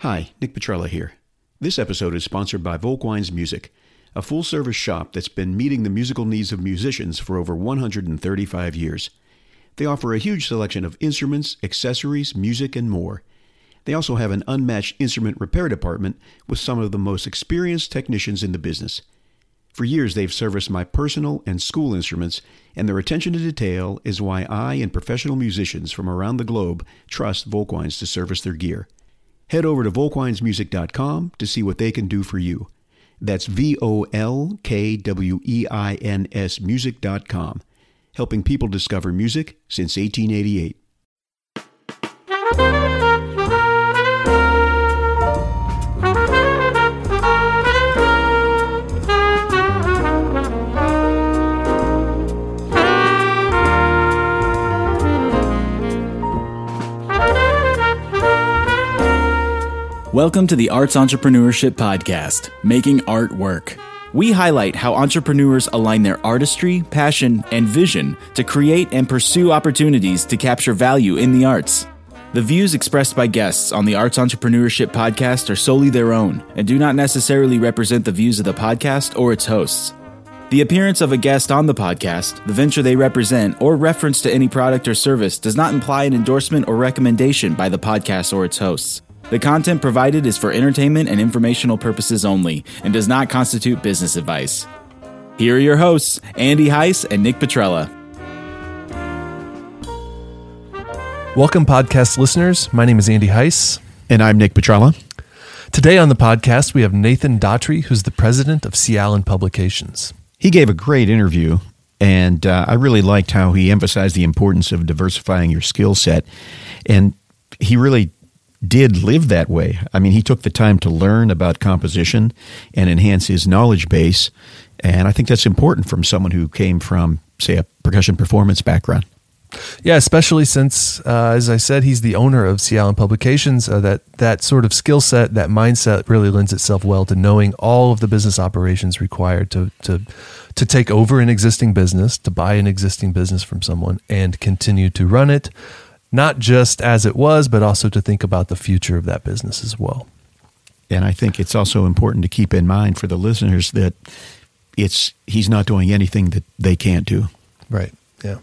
Hi, Nick Petrella here. This episode is sponsored by Volkwein's Music, a full service shop that's been meeting the musical needs of musicians for over 135 years. They offer a huge selection of instruments, accessories, music, and more. They also have an unmatched instrument repair department with some of the most experienced technicians in the business. For years, they've serviced my personal and school instruments, and their attention to detail is why I and professional musicians from around the globe trust Volkwein's to service their gear. Head over to volkweinsmusic.com to see what they can do for you. That's V O L K W E I N S music.com, helping people discover music since 1888. Welcome to the Arts Entrepreneurship Podcast, Making Art Work. We highlight how entrepreneurs align their artistry, passion, and vision to create and pursue opportunities to capture value in the arts. The views expressed by guests on the Arts Entrepreneurship Podcast are solely their own and do not necessarily represent the views of the podcast or its hosts. The appearance of a guest on the podcast, the venture they represent, or reference to any product or service does not imply an endorsement or recommendation by the podcast or its hosts. The content provided is for entertainment and informational purposes only and does not constitute business advice. Here are your hosts, Andy Heiss and Nick Petrella. Welcome, podcast listeners. My name is Andy Heiss. And I'm Nick Petrella. Today on the podcast, we have Nathan Daughtry, who's the president of C. Alan Publications. He gave a great interview, and uh, I really liked how he emphasized the importance of diversifying your skill set. And he really did live that way. I mean, he took the time to learn about composition and enhance his knowledge base. And I think that's important from someone who came from, say, a percussion performance background. Yeah, especially since, uh, as I said, he's the owner of C. Alan Publications. Uh, that that sort of skill set, that mindset, really lends itself well to knowing all of the business operations required to to to take over an existing business, to buy an existing business from someone, and continue to run it, not just as it was, but also to think about the future of that business as well. And I think it's also important to keep in mind for the listeners that it's he's not doing anything that they can't do. Right. Yeah.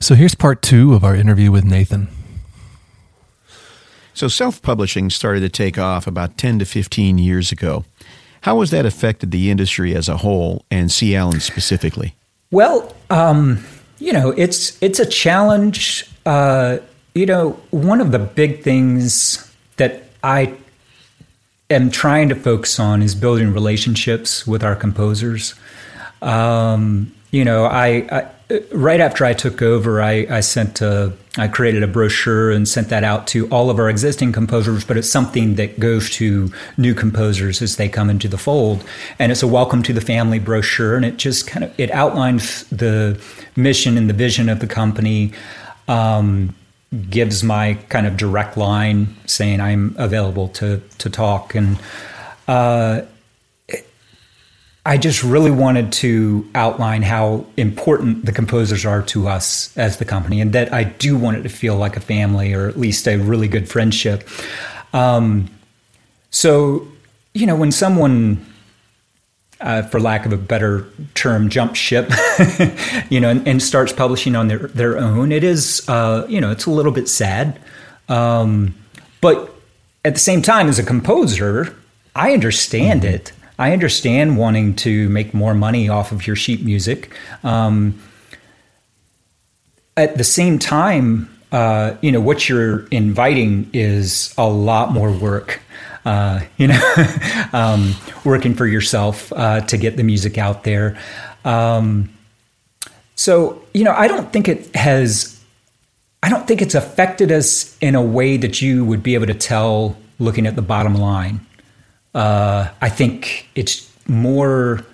So here's part two of our interview with Nathan. So self publishing started to take off about 10 to 15 years ago. How has that affected the industry as a whole and C. Alan specifically? Well, um, you know, it's it's a challenge. Uh, you know, one of the big things that I am trying to focus on is building relationships with our composers. Um, you know, I, I, right after I took over, I, I sent a, I created a brochure and sent that out to all of our existing composers. But it's something that goes to new composers as they come into the fold, and it's a welcome to the family brochure, and it just kind of it outlines the mission and the vision of the company. Um, gives my kind of direct line saying I'm available to to talk and. Uh, I just really wanted to outline how important the composers are to us as the company, and that I do want it to feel like a family or at least a really good friendship. Um, so, you know, when someone, uh, for lack of a better term, jump ship, you know, and, and, starts publishing on their, their own, it is, uh, you know, it's a little bit sad. Um, but at the same time, as a composer, I understand mm-hmm. it. I understand wanting to make more money off of your sheet music. Um, at the same time, uh, you know what you're inviting is a lot more work. Uh, you know, um, working for yourself uh, to get the music out there. Um, so you know, I don't think it has. I don't think it's affected us in a way that you would be able to tell looking at the bottom line. Uh, I think it's more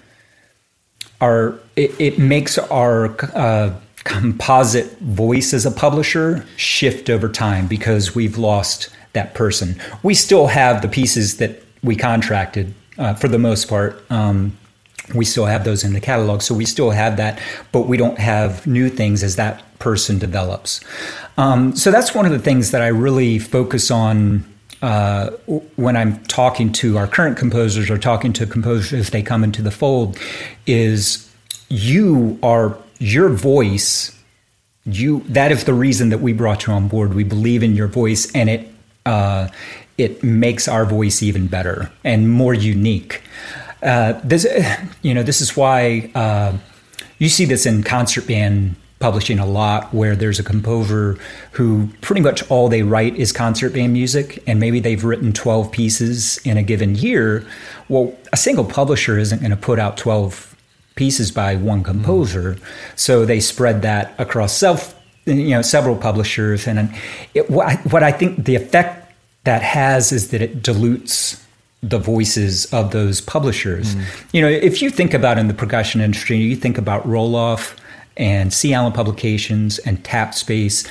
our it, it makes our uh, composite voice as a publisher shift over time because we've lost that person. We still have the pieces that we contracted uh, for the most part. Um, we still have those in the catalog, so we still have that, but we don't have new things as that person develops. Um, so that's one of the things that I really focus on uh, when I'm talking to our current composers or talking to composers as they come into the fold is you are your voice. You that is the reason that we brought you on board. We believe in your voice, and it uh, it makes our voice even better and more unique. Uh, this, you know, this is why uh, you see this in concert band publishing a lot where there's a composer who pretty much all they write is concert band music and maybe they've written 12 pieces in a given year well a single publisher isn't going to put out 12 pieces by one composer mm-hmm. so they spread that across self you know several publishers and it, what, I, what i think the effect that has is that it dilutes the voices of those publishers. Mm. You know, if you think about in the percussion industry, you think about Row-Loff and C. Alan Publications and Tapspace.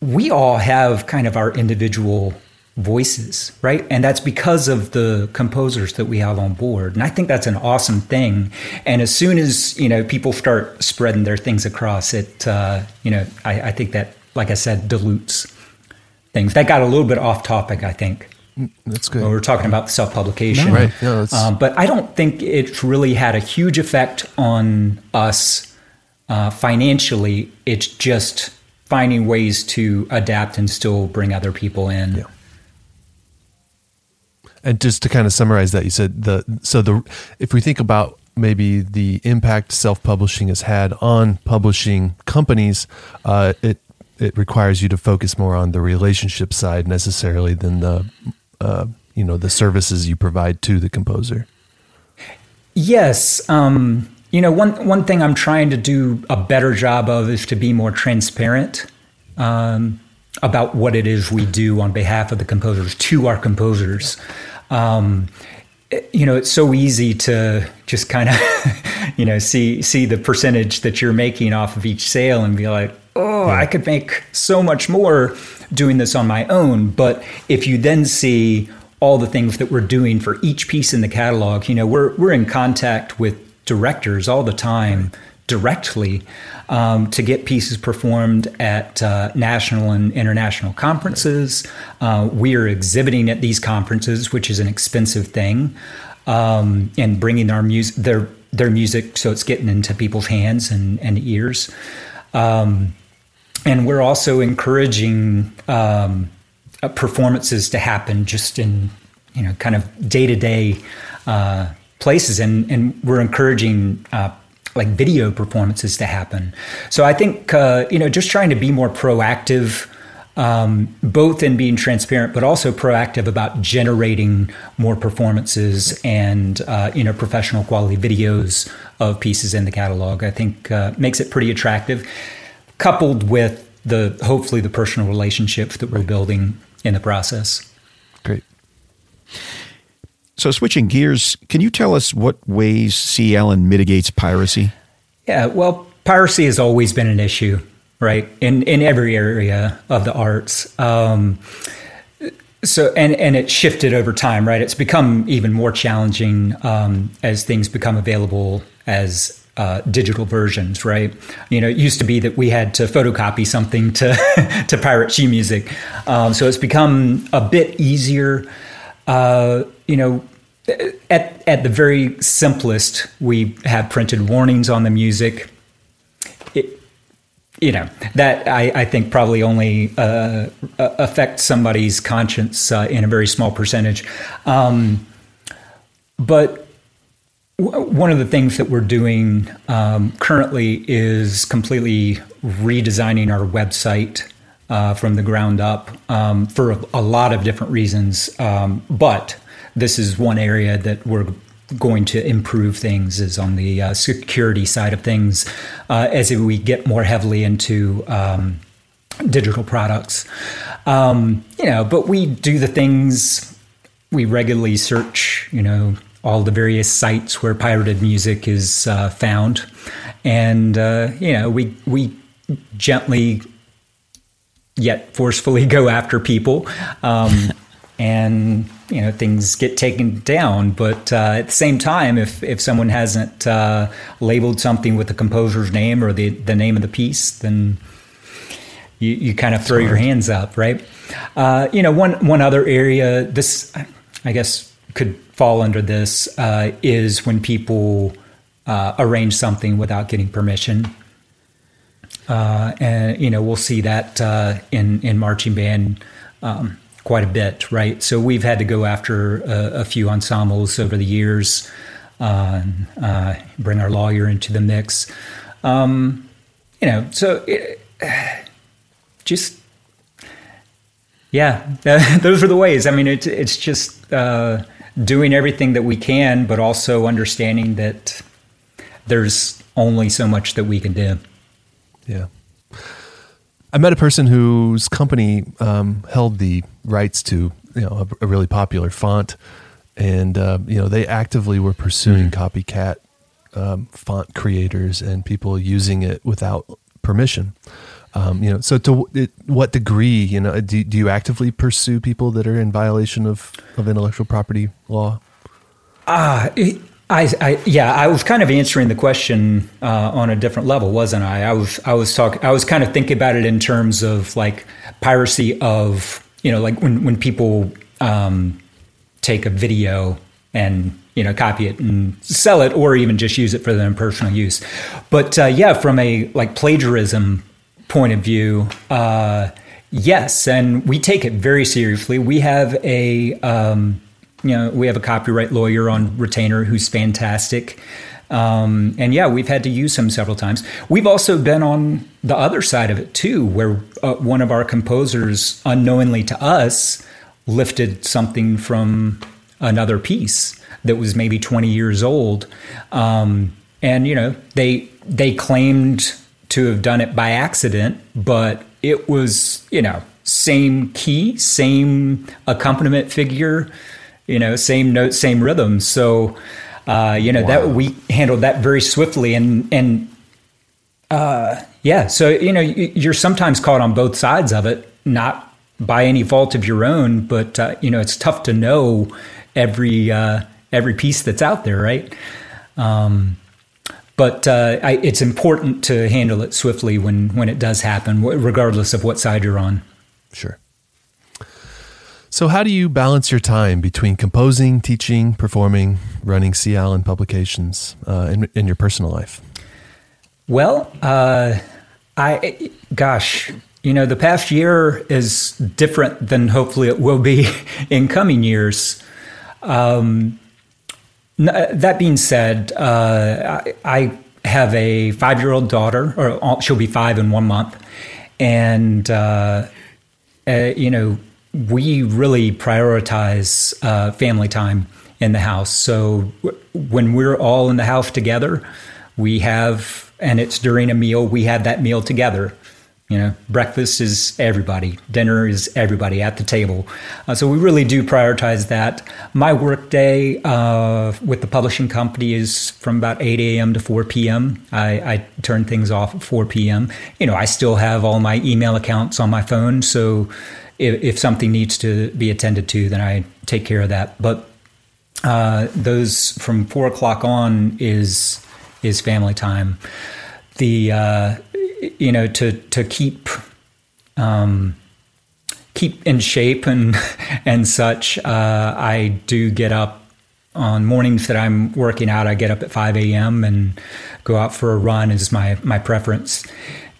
We all have kind of our individual voices, right? And that's because of the composers that we have on board. And I think that's an awesome thing. And as soon as, you know, people start spreading their things across it, uh, you know, I, I think that, like I said, dilutes things. That got a little bit off topic, I think. That's good. When we are talking about self publication. No, right. No, um, but I don't think it's really had a huge effect on us uh, financially. It's just finding ways to adapt and still bring other people in. Yeah. And just to kind of summarize that, you said the so the if we think about maybe the impact self publishing has had on publishing companies, uh, it it requires you to focus more on the relationship side necessarily than the uh, you know the services you provide to the composer. Yes, um, you know one one thing I'm trying to do a better job of is to be more transparent um, about what it is we do on behalf of the composers to our composers. Um, you know, it's so easy to just kind of, you know, see see the percentage that you're making off of each sale and be like, oh, yeah. I could make so much more doing this on my own. But if you then see all the things that we're doing for each piece in the catalog, you know, we're we're in contact with directors all the time directly um, to get pieces performed at uh, national and international conferences. Uh, we are exhibiting at these conferences, which is an expensive thing, um, and bringing our music their their music so it's getting into people's hands and, and ears. Um, and we're also encouraging um, uh, performances to happen just in you know kind of day to day places, and and we're encouraging. Uh, like video performances to happen. So I think uh, you know just trying to be more proactive, um, both in being transparent, but also proactive about generating more performances and uh, you know professional quality videos of pieces in the catalog. I think uh, makes it pretty attractive coupled with the hopefully the personal relationships that we're building in the process. So switching gears, can you tell us what ways C. Alan mitigates piracy? Yeah, well, piracy has always been an issue, right? In in every area of the arts. Um, so and and it shifted over time, right? It's become even more challenging um, as things become available as uh, digital versions, right? You know, it used to be that we had to photocopy something to to pirate sheet music, um, so it's become a bit easier. Uh, you know, at at the very simplest, we have printed warnings on the music. It, you know that I, I think probably only uh, affects somebody's conscience uh, in a very small percentage, um, but one of the things that we're doing um, currently is completely redesigning our website uh, from the ground up um, for a, a, lot of different reasons. Um, but this is one area that we're going to improve things is on the uh, security side of things uh, as we get more heavily into um, digital products. Um, you know, but we do the things we regularly search. You know all the various sites where pirated music is uh, found, and uh, you know we we gently yet forcefully go after people, um, and you know things get taken down. But uh, at the same time, if if someone hasn't uh, labeled something with the composer's name or the the name of the piece, then you, you kind of throw your hands up, right? Uh, you know, one one other area this I guess could fall under this uh, is when people uh, arrange something without getting permission. Uh, and you know we'll see that uh, in in marching band um, quite a bit, right? So we've had to go after a, a few ensembles over the years, uh, uh, bring our lawyer into the mix. Um, you know, so it, just yeah, those are the ways. I mean, it's it's just uh, doing everything that we can, but also understanding that there's only so much that we can do. Yeah. I met a person whose company um, held the rights to you know a, a really popular font, and uh, you know they actively were pursuing mm-hmm. copycat um, font creators and people using it without permission. Um, you know, so to it, what degree, you know, do, do you actively pursue people that are in violation of, of intellectual property law? Ah, uh, I, I, yeah, I was kind of answering the question uh, on a different level, wasn't I? I was, I was talking, I was kind of thinking about it in terms of like piracy of, you know, like when when people um, take a video and you know copy it and sell it, or even just use it for their own personal use. But uh, yeah, from a like plagiarism point of view, uh, yes, and we take it very seriously. We have a um, you know, we have a copyright lawyer on retainer who's fantastic. Um, and yeah, we've had to use him several times. We've also been on the other side of it too, where uh, one of our composers, unknowingly to us, lifted something from another piece that was maybe 20 years old. Um, and, you know, they, they claimed to have done it by accident, but it was, you know, same key, same accompaniment figure you know, same note, same rhythm. So, uh, you know, wow. that we handled that very swiftly and, and, uh, yeah. So, you know, you're sometimes caught on both sides of it, not by any fault of your own, but, uh, you know, it's tough to know every, uh, every piece that's out there. Right. Um, but uh, I, it's important to handle it swiftly when, when it does happen, regardless of what side you're on. Sure. So, how do you balance your time between composing, teaching, performing, running C. Alan publications uh, in, in your personal life? Well, uh, I, gosh, you know, the past year is different than hopefully it will be in coming years. Um, that being said, uh, I, I, have a five year old daughter, or she'll be five in one month. And, uh, uh, you know, we really prioritize uh, family time in the house. So w- when we're all in the house together, we have, and it's during a meal, we have that meal together. You know, breakfast is everybody, dinner is everybody at the table. Uh, so we really do prioritize that. My work day uh, with the publishing company is from about 8 a.m. to 4 p.m. I, I, turn things off at 4 p.m. You know, I still have all my email accounts on my phone, so if, if something needs to be attended to, then I take care of that. But uh, those from four o'clock on is is family time. The uh, you know to to keep um, keep in shape and and such. Uh, I do get up on mornings that I'm working out. I get up at five a.m. and go out for a run is my my preference,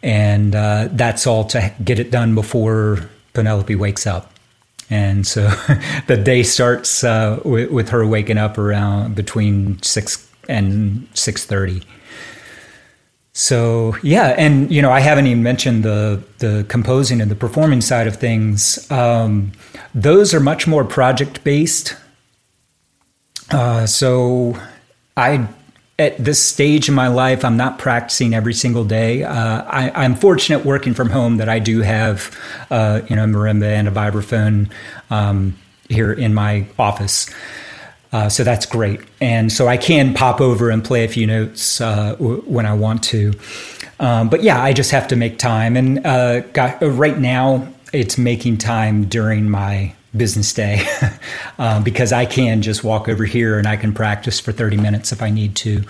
and uh, that's all to get it done before Penelope wakes up. And so the day starts uh, with, with, her waking up around between six and six thirty. So yeah, and you know I haven't even mentioned the the composing and the performing side of things. Um, those are much more project based. Uh, so I at this stage in my life, I'm not practicing every single day. Uh, I, am fortunate working from home that I do have, uh, you know, marimba and a vibraphone um, here in my office. Uh, so that's great, and so I can pop over and play a few notes uh, w- when I want to. Um, but yeah, I just have to make time, and uh, got, right now it's making time during my business day um, because I can just walk over here and I can practice for 30 minutes if I need to.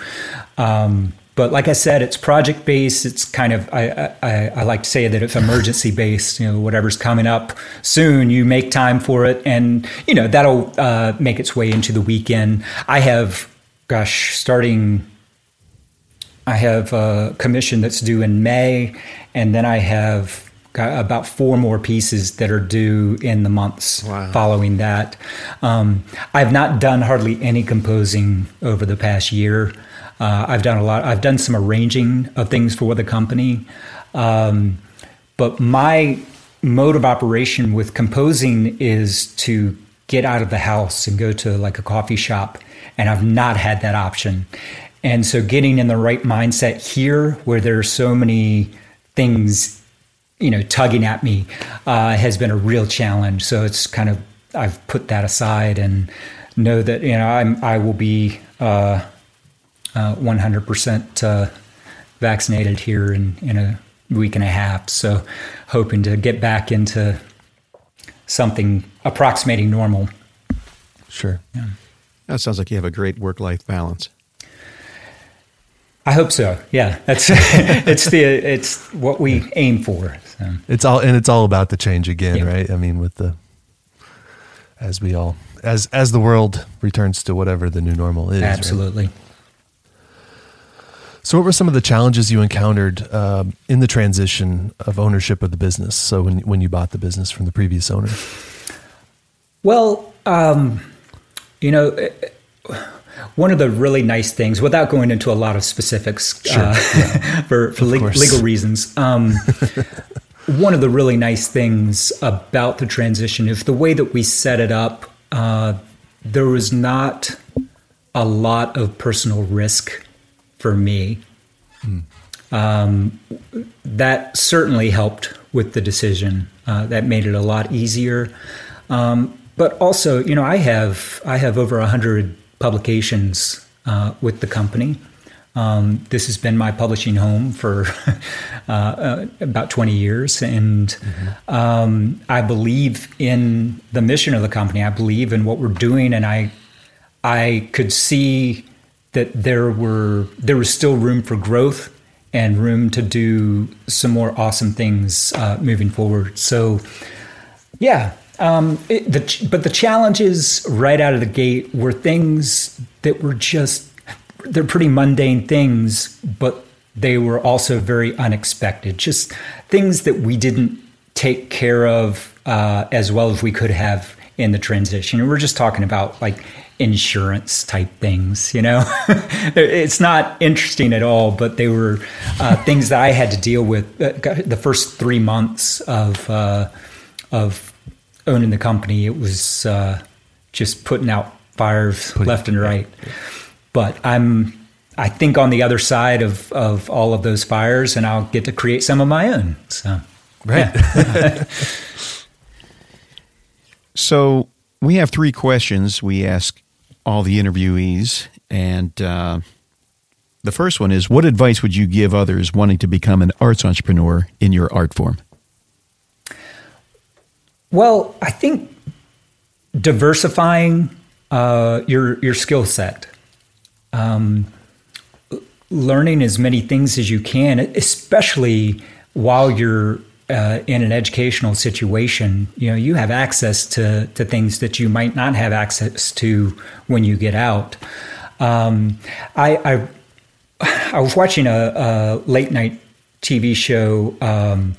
Um, but like I said, it's project based. It's kind of I, I, I like to say that it's emergency based. You know, whatever's coming up soon, you make time for it, and you know that'll uh, make its way into the weekend. I have, gosh, starting. I have a commission that's due in May, and then I have about four more pieces that are due in the months wow. following that. Um, I've not done hardly any composing over the past year. Uh, I've done a lot. I've done some arranging of things for the company, um, but my mode of operation with composing is to get out of the house and go to like a coffee shop, and I've not had that option. And so, getting in the right mindset here, where there are so many things, you know, tugging at me, uh, has been a real challenge. So it's kind of I've put that aside and know that you know I'm I will be. Uh, 100% uh, vaccinated here in, in a week and a half. So, hoping to get back into something approximating normal. Sure. Yeah. That sounds like you have a great work life balance. I hope so. Yeah, that's it's the it's what we aim for. So. It's all and it's all about the change again, yeah. right? I mean, with the as we all as as the world returns to whatever the new normal is. Absolutely. Right? So, what were some of the challenges you encountered um, in the transition of ownership of the business? So, when when you bought the business from the previous owner? Well, um, you know, eh, one of the really nice things, without going into a lot of specifics sure. uh, yeah. for, for legal, legal reasons, um, one of the really nice things about the transition is the way that we set it up. Uh, there was not a lot of personal risk for me. Mm. Um, that certainly helped with the decision. Uh, that made it a lot easier. Um, but also, you know, I have I have over a hundred publications uh, with the company. Um, this has been my publishing home for uh, uh, about 20 years. And mm-hmm. um, I believe in the mission of the company. I believe in what we're doing. And I, I could see that there were there was still room for growth and room to do some more awesome things uh, moving forward. So, yeah. Um, it, the, but the challenges right out of the gate were things that were just they're pretty mundane things, but they were also very unexpected. Just things that we didn't take care of uh, as well as we could have in the transition. And we're just talking about like insurance type things. You know, it's not interesting at all, but they were uh, things that I had to deal with uh, the first three months of uh, of owning the company. It was uh, just putting out fires putting, left and right. Yeah. But I'm. I think on the other side of, of all of those fires, and I'll get to create some of my own. So, right. Yeah. so, we have three questions we ask all the interviewees. And uh, the first one is What advice would you give others wanting to become an arts entrepreneur in your art form? Well, I think diversifying uh, your your skill set, um, learning as many things as you can, especially while you're uh, in an educational situation, you know, you have access to, to things that you might not have access to when you get out. Um, I, I, I, was watching a, a, late night TV show um,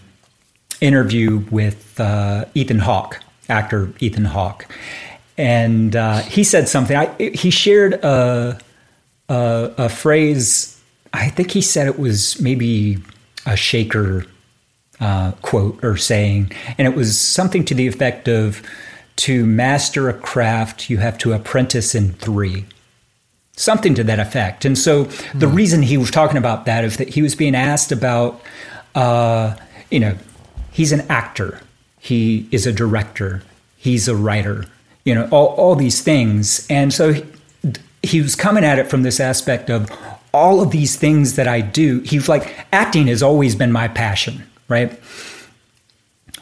interview with uh, Ethan Hawke, actor Ethan Hawke, and uh, he said something. I, he shared a, a, a phrase. I think he said it was maybe a shaker uh, quote or saying, and it was something to the effect of to master a craft, you have to apprentice in three. Something to that effect. And so the hmm. reason he was talking about that is that he was being asked about, uh, you know, he's an actor, he is a director, he's a writer, you know, all, all these things. And so he, was coming at it from this aspect of all of these things that I do. He's like, acting has always been my passion right?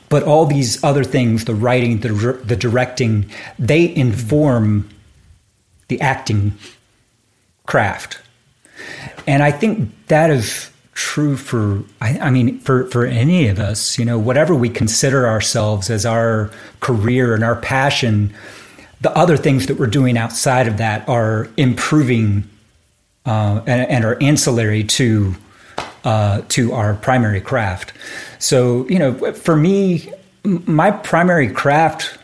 But all these other things, the writing, the, the directing, they inform the acting craft. And I think that is true for, I, I, mean, for, for any of us, you know, whatever we consider ourselves as our career and our passion, the other things that we're doing outside of that are improving uh, and, and, are ancillary to uh, to our primary craft. So, you know, for me, my primary craft,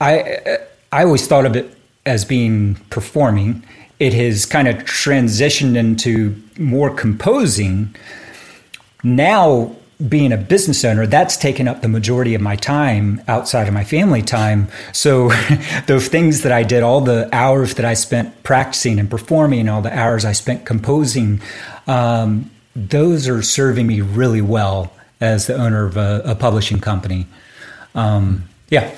I I always thought of it as being performing. It has kind of transitioned into more composing. Now, being a business owner, that's taken up the majority of my time outside of my family time. So, those things that I did, all the hours that I spent practicing and performing, all the hours I spent composing, um, those are serving me really well as the owner of a, a publishing company. Um, yeah.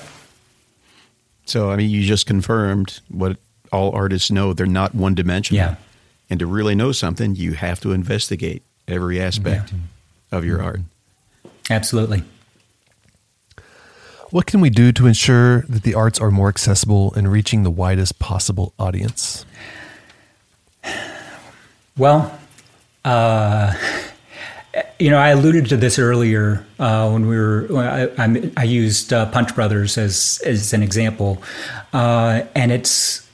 So, I mean, you just confirmed what all artists know they're not one dimensional. Yeah. And to really know something, you have to investigate every aspect yeah. of your art. Absolutely. What can we do to ensure that the arts are more accessible and reaching the widest possible audience? Well, uh, you know, I alluded to this earlier uh, when we were. When I, I, I, used uh, Punch Brothers as as an example, uh, and it's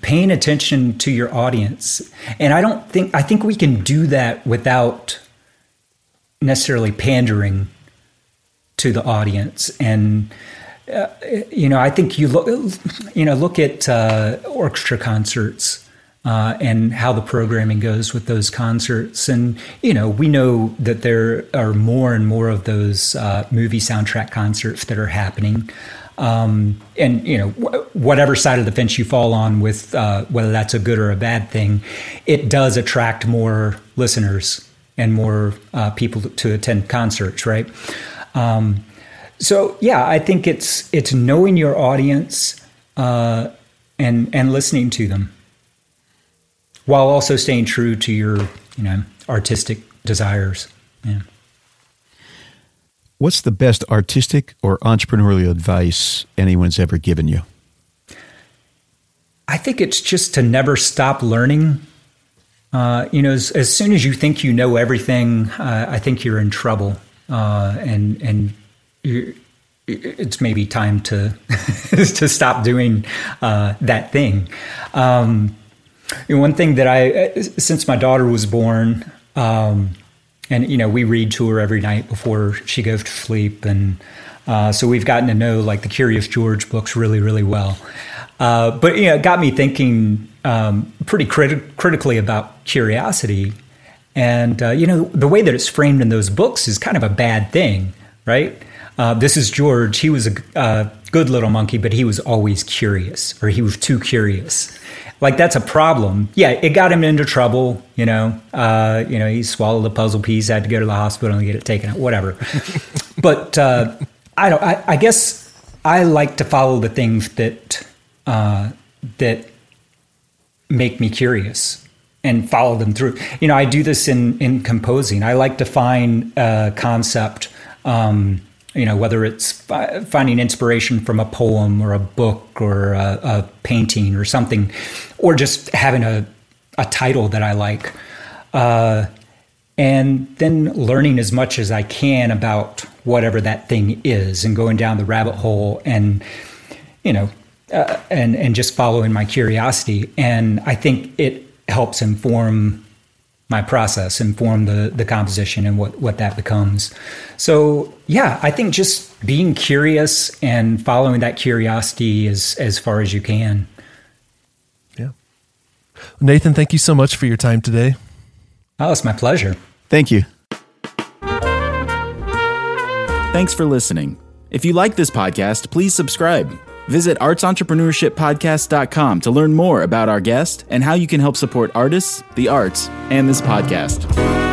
paying attention to your audience. And I don't think I think we can do that without necessarily pandering to the audience. And uh, you know, I think you look, you know, look at uh, orchestra concerts uh, and how the programming goes with those concerts. And, you know, we know that there are more and more of those uh, movie soundtrack concerts that are happening. Um, and, you know, whatever side of the fence you fall on with uh, whether that's a good or a bad thing, it does attract more listeners and more uh, people to attend concerts, right? Um, so, yeah, I think it's it's knowing your audience uh, and and listening to them while also staying true to your, you know, artistic desires. Yeah. What's the best artistic or entrepreneurial advice anyone's ever given you? I think it's just to never stop learning. Uh, you know, as, as, soon as you think you know everything, uh, I think you're in trouble, uh, and and it's maybe time to to stop doing uh, that thing. Um, one thing that I, since my daughter was born, um, and you know, we read to her every night before she goes to sleep, and uh, so we've gotten to know like the Curious George books really, really well. Uh, but you know, it got me thinking um, pretty criti- critically about curiosity, and uh, you know, the way that it's framed in those books is kind of a bad thing, right? Uh, this is George. He was a uh, good little monkey, but he was always curious, or he was too curious like that's a problem. Yeah, it got him into trouble. You know, uh, you know, he swallowed a puzzle piece, had to go to the hospital and get it taken out, whatever. but uh, I don't. I, I, guess I like to follow the things that uh, that make me curious and follow them through. You know, I do this in in composing. I like to find a concept. Um, you know, whether it's finding inspiration from a poem or a book or a, a painting or something, or just having a, a title that I like. Uh, and then learning as much as I can about whatever that thing is and going down the rabbit hole and, you know, uh, and, and just following my curiosity. And I think it helps inform my process, inform the the composition and what what that becomes. So yeah, I think just being curious and following that curiosity as as far as you can. Yeah, Nathan, thank you so much for your time today. Oh, it's my pleasure. Thank you. Thanks for listening. If you like this podcast, please subscribe. Visit artsentrepreneurshippodcast.com to learn more about our guest and how you can help support artists, the arts, and this podcast.